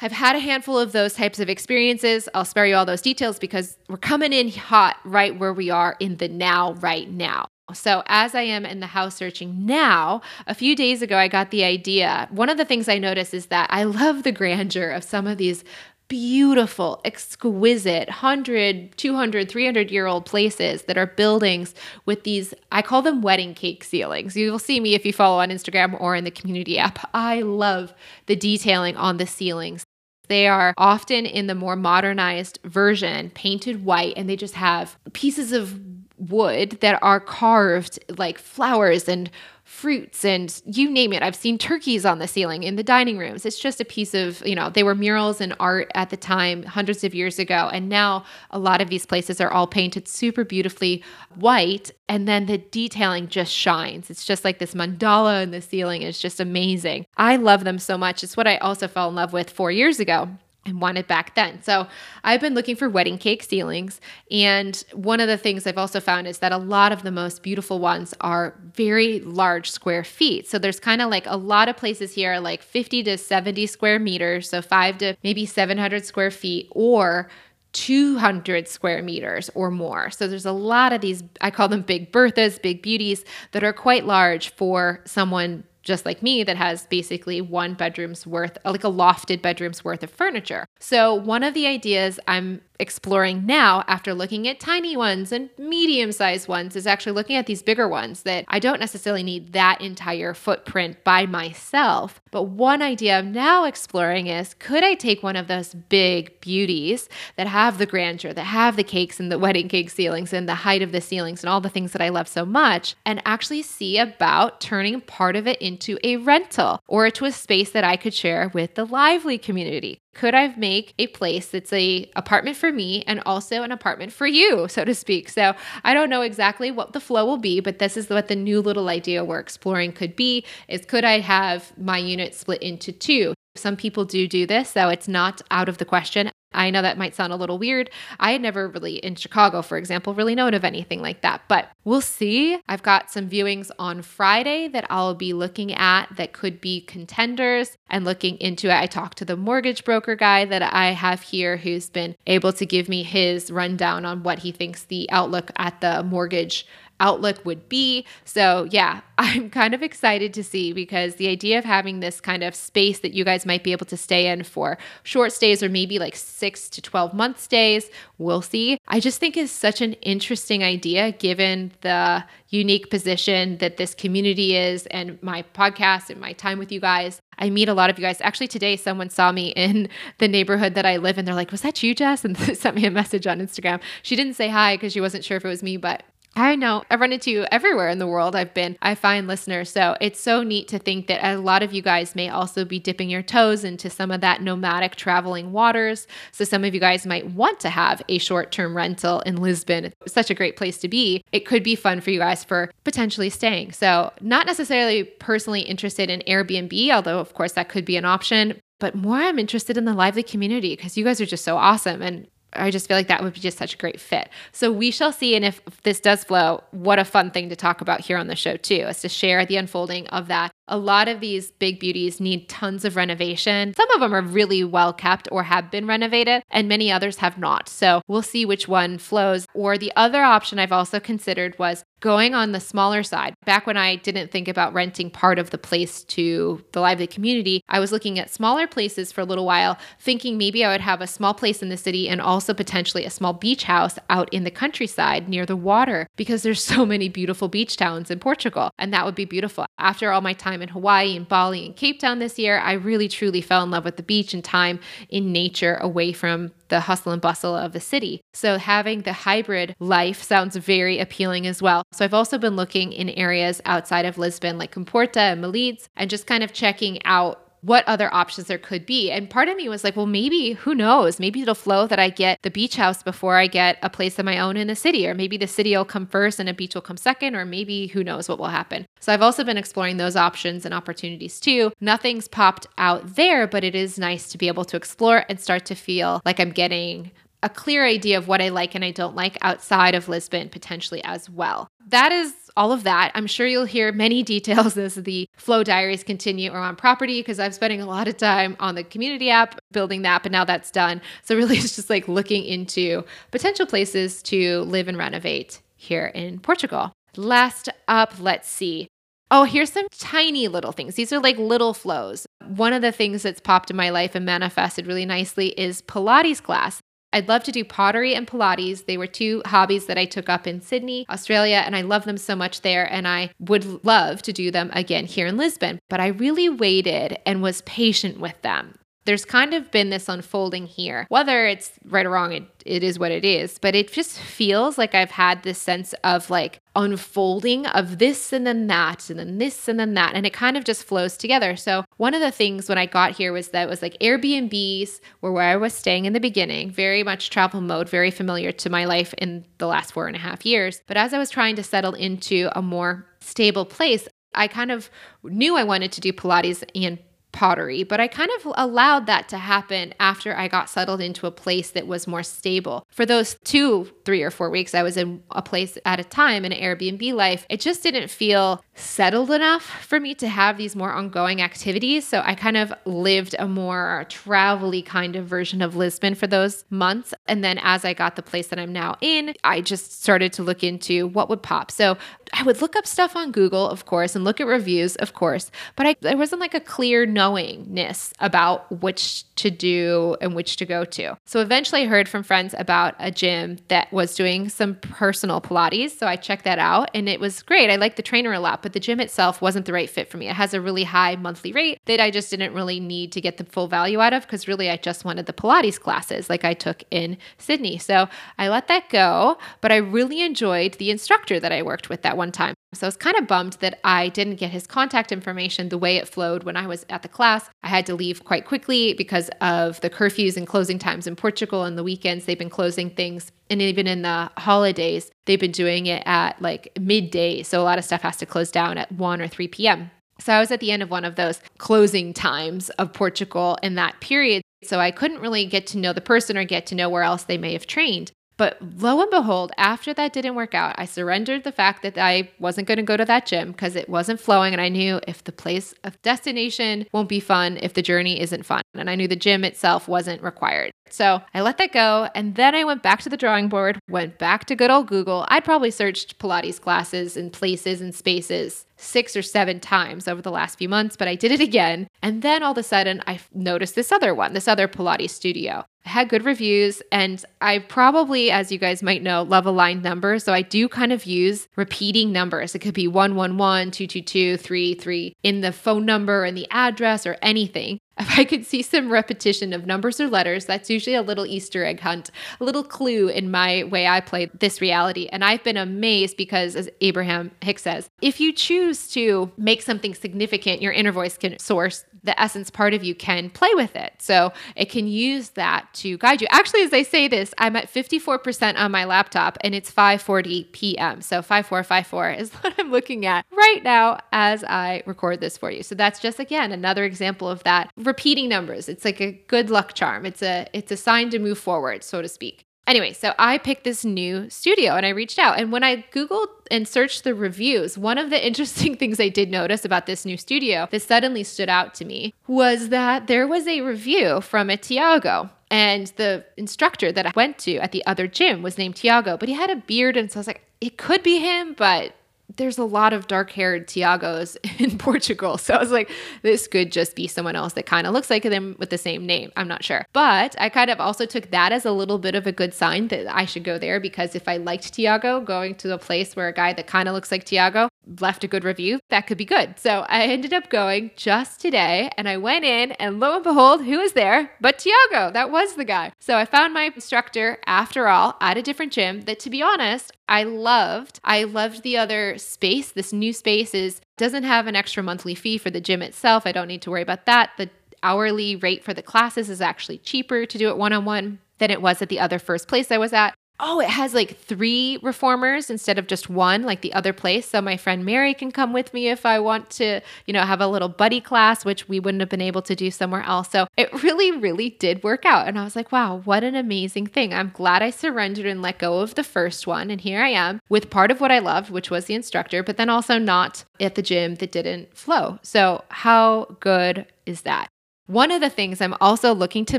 I've had a handful of those types of experiences. I'll spare you all those details because we're coming in hot right where we are in the now, right now. So, as I am in the house searching now, a few days ago, I got the idea. One of the things I noticed is that I love the grandeur of some of these beautiful, exquisite 100, 200, 300 year old places that are buildings with these, I call them wedding cake ceilings. You will see me if you follow on Instagram or in the community app. I love the detailing on the ceilings. They are often in the more modernized version, painted white, and they just have pieces of wood that are carved like flowers and fruits and you name it. I've seen turkeys on the ceiling in the dining rooms. It's just a piece of, you know, they were murals and art at the time, hundreds of years ago. And now a lot of these places are all painted super beautifully white. And then the detailing just shines. It's just like this mandala in the ceiling is just amazing. I love them so much. It's what I also fell in love with four years ago and wanted back then. So I've been looking for wedding cake ceilings. And one of the things I've also found is that a lot of the most beautiful ones are very large square feet. So there's kind of like a lot of places here, like 50 to 70 square meters. So five to maybe 700 square feet or 200 square meters or more. So there's a lot of these, I call them big Berthas, big beauties, that are quite large for someone just like me that has basically one bedroom's worth, like a lofted bedroom's worth of furniture. So, one of the ideas I'm exploring now after looking at tiny ones and medium sized ones is actually looking at these bigger ones that I don't necessarily need that entire footprint by myself. But one idea I'm now exploring is could I take one of those big beauties that have the grandeur, that have the cakes and the wedding cake ceilings and the height of the ceilings and all the things that I love so much and actually see about turning part of it into a rental or to a space that I could share with the lively community? Could I make a place that's a apartment for me and also an apartment for you, so to speak? So I don't know exactly what the flow will be, but this is what the new little idea we're exploring could be is could I have my unit split into two? Some people do do this, so it's not out of the question. I know that might sound a little weird. I had never really, in Chicago, for example, really known of anything like that, but we'll see. I've got some viewings on Friday that I'll be looking at that could be contenders and looking into it. I talked to the mortgage broker guy that I have here who's been able to give me his rundown on what he thinks the outlook at the mortgage outlook would be. So, yeah, <laughs> I'm kind of excited to see because the idea of having this kind of space that you guys might be able to stay in for short stays or maybe like six to 12 month stays, we'll see. I just think is such an interesting idea given the unique position that this community is and my podcast and my time with you guys. I meet a lot of you guys. Actually, today someone saw me in <laughs> the neighborhood that I live in. They're like, Was that you, Jess? And <laughs> sent me a message on Instagram. She didn't say hi because she wasn't sure if it was me, but I know. I've run into you everywhere in the world I've been. I find listeners. So it's so neat to think that a lot of you guys may also be dipping your toes into some of that nomadic traveling waters. So some of you guys might want to have a short term rental in Lisbon. It's such a great place to be. It could be fun for you guys for potentially staying. So, not necessarily personally interested in Airbnb, although, of course, that could be an option but more I'm interested in the lively community because you guys are just so awesome. And I just feel like that would be just such a great fit. So we shall see. And if, this does flow, what a fun thing to talk about here on the show, too, is to share the unfolding of that. A lot of these big beauties need tons of renovation. Some of them are really well kept or have been renovated, and many others have not. So we'll see which one flows. Or the other option I've also considered was going on the smaller side. Back when I didn't think about renting part of the place to the lively community, I was looking at smaller places for a little while, thinking maybe I would have a small place in the city and also potentially a small beach house out in the countryside near the water because there's <laughs> so many beautiful beach towns in Portugal and that would be beautiful. After all my time in Hawaii and Bali and Cape Town this year, I really truly fell in love with the beach and time in nature away from the hustle and bustle of the city. So having the hybrid life sounds very appealing as well. So I've also been looking in areas outside of Lisbon like Comporta and Melides and just kind of checking out what other options there could be. And part of me was like, well, maybe, who knows? Maybe it'll flow that I get the beach house before I get a place of my own in the city, or maybe the city will come first and a beach will come second, or maybe who knows what will happen. So I've also been exploring those options and opportunities too. Nothing's popped out there, but it is nice to be able to explore and start to feel like I'm getting a clear idea of what I like and I don't like outside of Lisbon potentially as well. That is all of that. I'm sure you'll hear many <laughs> details as the Flow Diaries continue or on property because I'm spending a lot of time on the community app building that, but now that's done. So, <laughs> really, it's just like looking into potential places to live and renovate here in Portugal. Last up, let's see. Oh, here's some tiny little things. These are like little flows. One of the things that's popped in my life and manifested really nicely is Pilates class. I'd love to do pottery and Pilates. They were two hobbies that I took up in Sydney, Australia, and I love them so much there. And I would love to do them again here in Lisbon. But I really waited and was patient with them there's kind of been this unfolding here. Whether it's right or wrong, it, it is what it is, but it just feels like I've had this sense of like unfolding of this and then that and then this and then that. And it kind of just flows together. So, one of the things when I got here was that was like Airbnbs were where I was staying in the beginning, very much travel mode, very familiar to my life in the last four and a half years. But as I was trying to settle into a more stable place, I kind of knew I wanted to do Pilates and pottery, but I kind of allowed that to happen after I got settled into a place that was more stable. For those two, three, or four weeks, I was in a place at a time in an Airbnb life. It just didn't feel settled enough for me to have these more ongoing activities. So I kind of lived a more travel kind of version of Lisbon for those months. And then as I got the place that I'm now in, I just started to look into what would pop. So I would look up stuff on Google, of course, and look at reviews, of course, but I, there wasn't like a clear knowingness about which to do and which to go to. So eventually I heard from friends about a gym that was doing some personal Pilates. So I checked that out and it was great. I liked the trainer a lot, but the gym itself wasn't the right fit for me. It has a really high monthly rate that I just didn't really need to get the full value out of because really I just wanted the Pilates classes like I took in Sydney. So I let that go, but I really enjoyed the instructor that I worked with that one time. So I was kind of bummed that I didn't get his contact information the way it flowed when I was at the class. I had to leave quite quickly because of the curfews and closing times in Portugal and the weekends. They've been closing things. And even in the holidays, they've been doing it at like midday. So a lot of stuff has to close down at 1 or 3 p.m. So I was at the end of one of those closing times of Portugal in that period. So I couldn't really get to know the person or get to know where else they may have trained. But lo and behold, after that didn't work out, I surrendered the fact that I wasn't going to go to that gym because it wasn't flowing. And I knew if the place of destination won't be fun, if the journey isn't fun. And I knew the gym itself wasn't required. So I let that go. And then I went back to the drawing board, went back to good old Google. I'd probably searched Pilates classes and places and spaces six or seven times over the last few months, but I did it again. And then all of a sudden, I noticed this other one, this other Pilates studio. I had good reviews, and I probably, as you guys might know, love aligned numbers. So I do kind of use repeating numbers. It could be 111, 222, 33 in the phone number and the address or anything. If I could see some repetition of numbers or letters, that's usually a little Easter egg hunt, a little clue in my way I play this reality. And I've been amazed because, as Abraham Hicks says, if you choose to make something significant, your inner voice can source the essence part of you can play with it. So it can use that to guide you. Actually, as I say this, I'm at 54% on my laptop and it's 5:40 p.m. So 5454 is <laughs> what I'm looking at right now as I record this for you. So that's just again another example of that repeating numbers. It's like a good luck charm. It's a it's a sign to move forward, so to speak. Anyway, so I picked this new studio and I reached out. And when I Googled and searched the reviews, one of the <laughs> interesting things I did notice about this new studio that suddenly stood out to me was that there was a review from a Tiago. And the instructor that I went to at the other gym was named Tiago, but he had a beard. And so I was like, it could be him, but there's a lot of dark haired Tiagos <laughs> in Portugal. So I was like, this could just be someone else that kind of looks like them with the same name. I'm not sure. But I kind of also took that as a little bit of a good sign that I should go there because if I liked Tiago, going to a place where a guy that kind of looks like Tiago left a good review, that could be good. So I ended up going just today and I went in and lo and behold, who was there but Tiago? That was the guy. So I found my instructor after all at a different gym that to be honest, I loved. I loved the other space. This new space is Doesn't have an extra monthly fee for the gym itself. I don't need to worry about that. The hourly rate for the classes is actually cheaper to do it one on one than it was at the other first place I was at. Oh, it has like three reformers instead of just one, like the other place. So my friend Mary can come with me if I want to, you know, have a little buddy class, which we wouldn't have been able to do somewhere else. So it really, really did work out. And I was like, wow, what an amazing thing. I'm glad I surrendered and let go of the first one. And here I am with part of what I loved, which was the instructor, but then also not at the gym that didn't flow. So, how good is that? One of the things I'm also looking to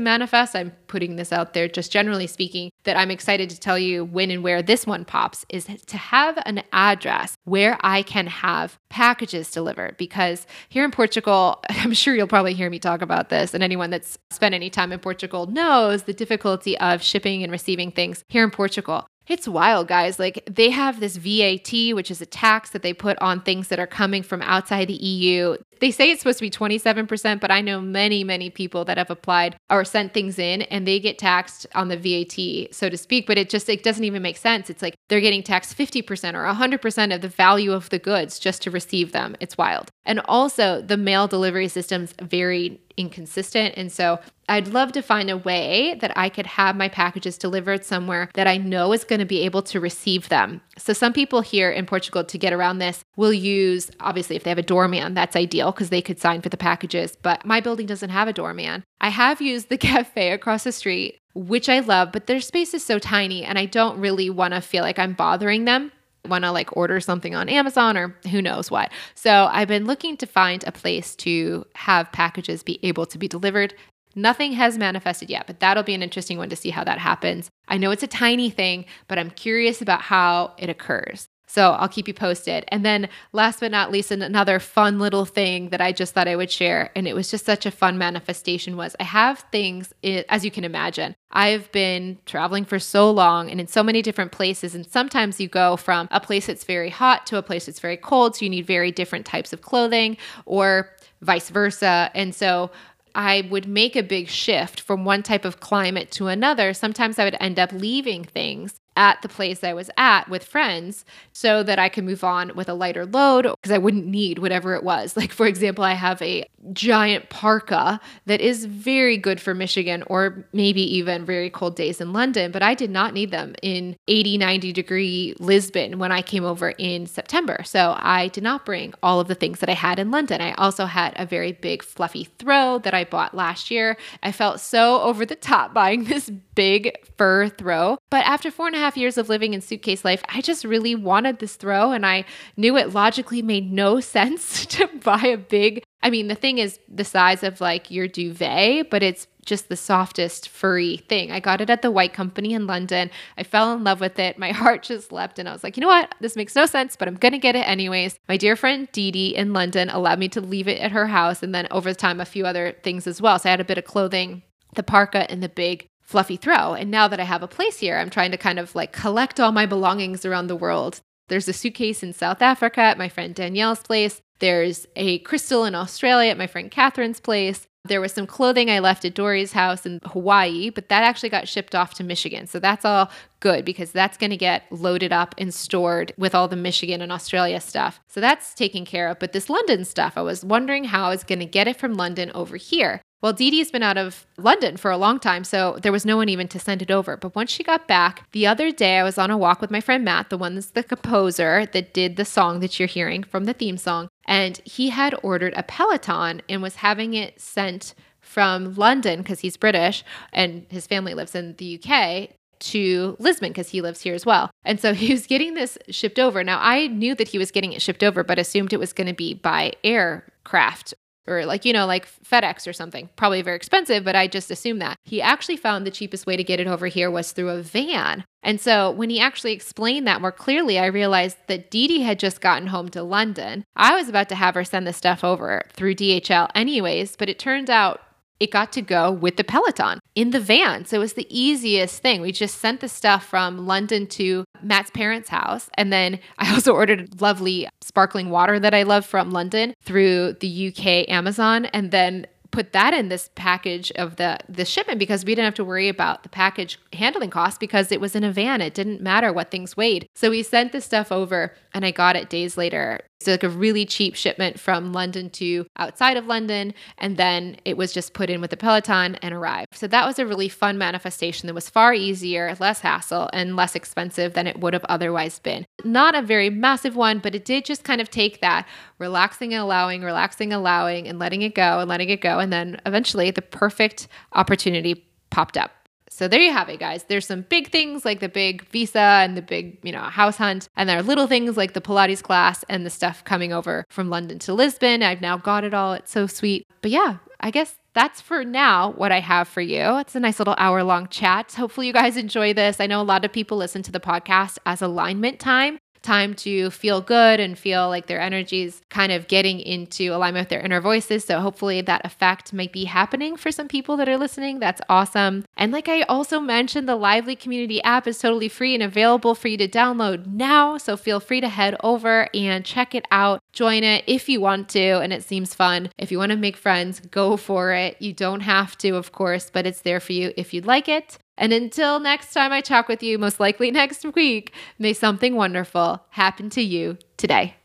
manifest, I'm putting this out there just generally speaking, that I'm excited to tell you when and where this one pops is to have an address where I can have packages delivered. Because here in Portugal, <laughs> I'm sure you'll probably hear me talk about this, and anyone that's spent any time in Portugal knows the difficulty of shipping and receiving things here in Portugal. It's wild, guys. Like they have this VAT, which is a tax that they put on things that are coming from outside the EU. They say it's supposed to be 27%, but I know many, many people that have applied or sent things in and they get taxed on the VAT, so to speak. But it just it doesn't even make sense. It's like they're getting taxed 50% or 100% of the value of the goods just to receive them. It's wild. And also, the mail delivery system's very inconsistent. And so I'd love to find a way that I could have my packages delivered somewhere that I know is going to be able to receive them. So some people here in Portugal to get around this will use obviously if they have a doorman, that's ideal because they could sign for the packages, but my building doesn't have a doorman. I have used the <laughs> cafe across the street, which I love, but their space is so tiny and I don't really want to feel like I'm bothering them want to like order something on Amazon or who knows what. So I've been looking to find a place to have packages be able to be delivered. Nothing has manifested yet, but that'll be an interesting one to see how that happens. I know it's a tiny thing, but I'm curious about how it occurs. So I'll keep you posted. And then last but not least, another fun little thing that I just thought I would share, and it was just such a fun manifestation was I have things, as you can imagine, I've been traveling for so long and in so many different places. And sometimes you go from a place that's very hot to a place that's very cold. So you need very different types of clothing or vice versa. And so I would make a big shift from one type of climate to another, sometimes I would end up leaving things at the place I was at with friends so that I could move on with a lighter load because I wouldn't need whatever it was. <laughs> Like, for example, I have a giant parka that is very good for Michigan or maybe even very cold days in London, but I did not need them in 80, 90 degree Lisbon when I came over in September. So I did not bring all of the things that I had in London. I also had a very big fluffy throw that I bought last year. I felt so over the top <laughs> buying this big fur throw. But after four and a half years of living in suitcase life, I just really wanted this throw and I knew it logically made no <laughs> sense to buy a big. I mean, the thing is the size of like your duvet, but it's just the softest furry thing. I got it at the White Company in London. I fell in love with it. My <laughs> heart just leapt, and I was like, you know what? This makes no sense, but I'm gonna get it anyways. My dear friend Dee Dee in London allowed me to leave it at her house, and then over time, a few other things as well. So I had a bit of clothing, the parka, and the big fluffy throw. And now that I have a place here, I'm trying to kind of like collect all my belongings around the world. There's a suitcase in South Africa at my friend Danielle's place. There's a crystal in Australia at my friend Catherine's place. There was some clothing I left at Dory's house in Hawaii, but that actually got shipped off to Michigan. So that's all good because that's going to get loaded up and stored with all the Michigan and Australia stuff. So that's taken care of. But this London stuff, I was wondering how I was going to get it from London over here. Well, Dee Dee's been out of London for a long time, so there was no one even to send it over. But once she got back, the other day I was on a walk with my friend Matt, the one that's the composer that did the song that you're hearing from the theme song. And he had ordered a Peloton and was having it sent from London because he's British and his family lives in the UK to Lisbon because he lives here as well. And so <laughs> he was getting this shipped over. Now, I knew that he was getting it shipped over, but assumed it was going to be by aircraft or like, you know, like FedEx or something. Probably very expensive, but I just assumed that. He actually found the cheapest way to get it over here was through a van. And so when he actually explained that more clearly, I realized that Dee Dee had just gotten home to London. I was about to have her send the stuff over through DHL anyways, but it turned out it got to go with the Peloton in the van. So it was the easiest thing. We just sent the stuff from London to Matt's parents' house. And then <laughs> I also ordered lovely sparkling water that I love from London through the UK Amazon. And then put that in this package of the the shipment because we didn't have to worry about the package handling costs because it was in a van. It didn't matter what things weighed. So we sent the stuff over and I got it days later So like a really cheap shipment from London to outside of London, and then it was just put in with the Peloton and arrived. So that was a really fun manifestation that was far easier, less hassle, and less expensive than it would have otherwise been. Not a very massive one, but it did just kind of take that relaxing and allowing, relaxing, allowing, and letting it go and letting it go. And then eventually the perfect opportunity popped up. So there you have it, guys. There's some big things like the big visa and the big, you know, house hunt. And there are little things like the Pilates class and the stuff coming over from London to Lisbon. I've now got it all. It's so sweet. But yeah, I guess that's for now what I have for you. It's a nice little hour long chat. Hopefully, you guys enjoy this. I know a lot of people listen to the podcast as alignment time time to feel good and feel like their energies kind of getting into alignment with their inner voices. So hopefully that effect might be happening for some people that are listening. That's awesome. And like I also mentioned, the Lively Community app is totally free and available for you to download now. So feel free to head over and check it out. Join it if you want to, and it seems fun. If you want to make friends, go for it. You don't have to, of course, but it's there for you if you'd like it. And until next time I talk with you, most likely next week, may something wonderful happen to you today.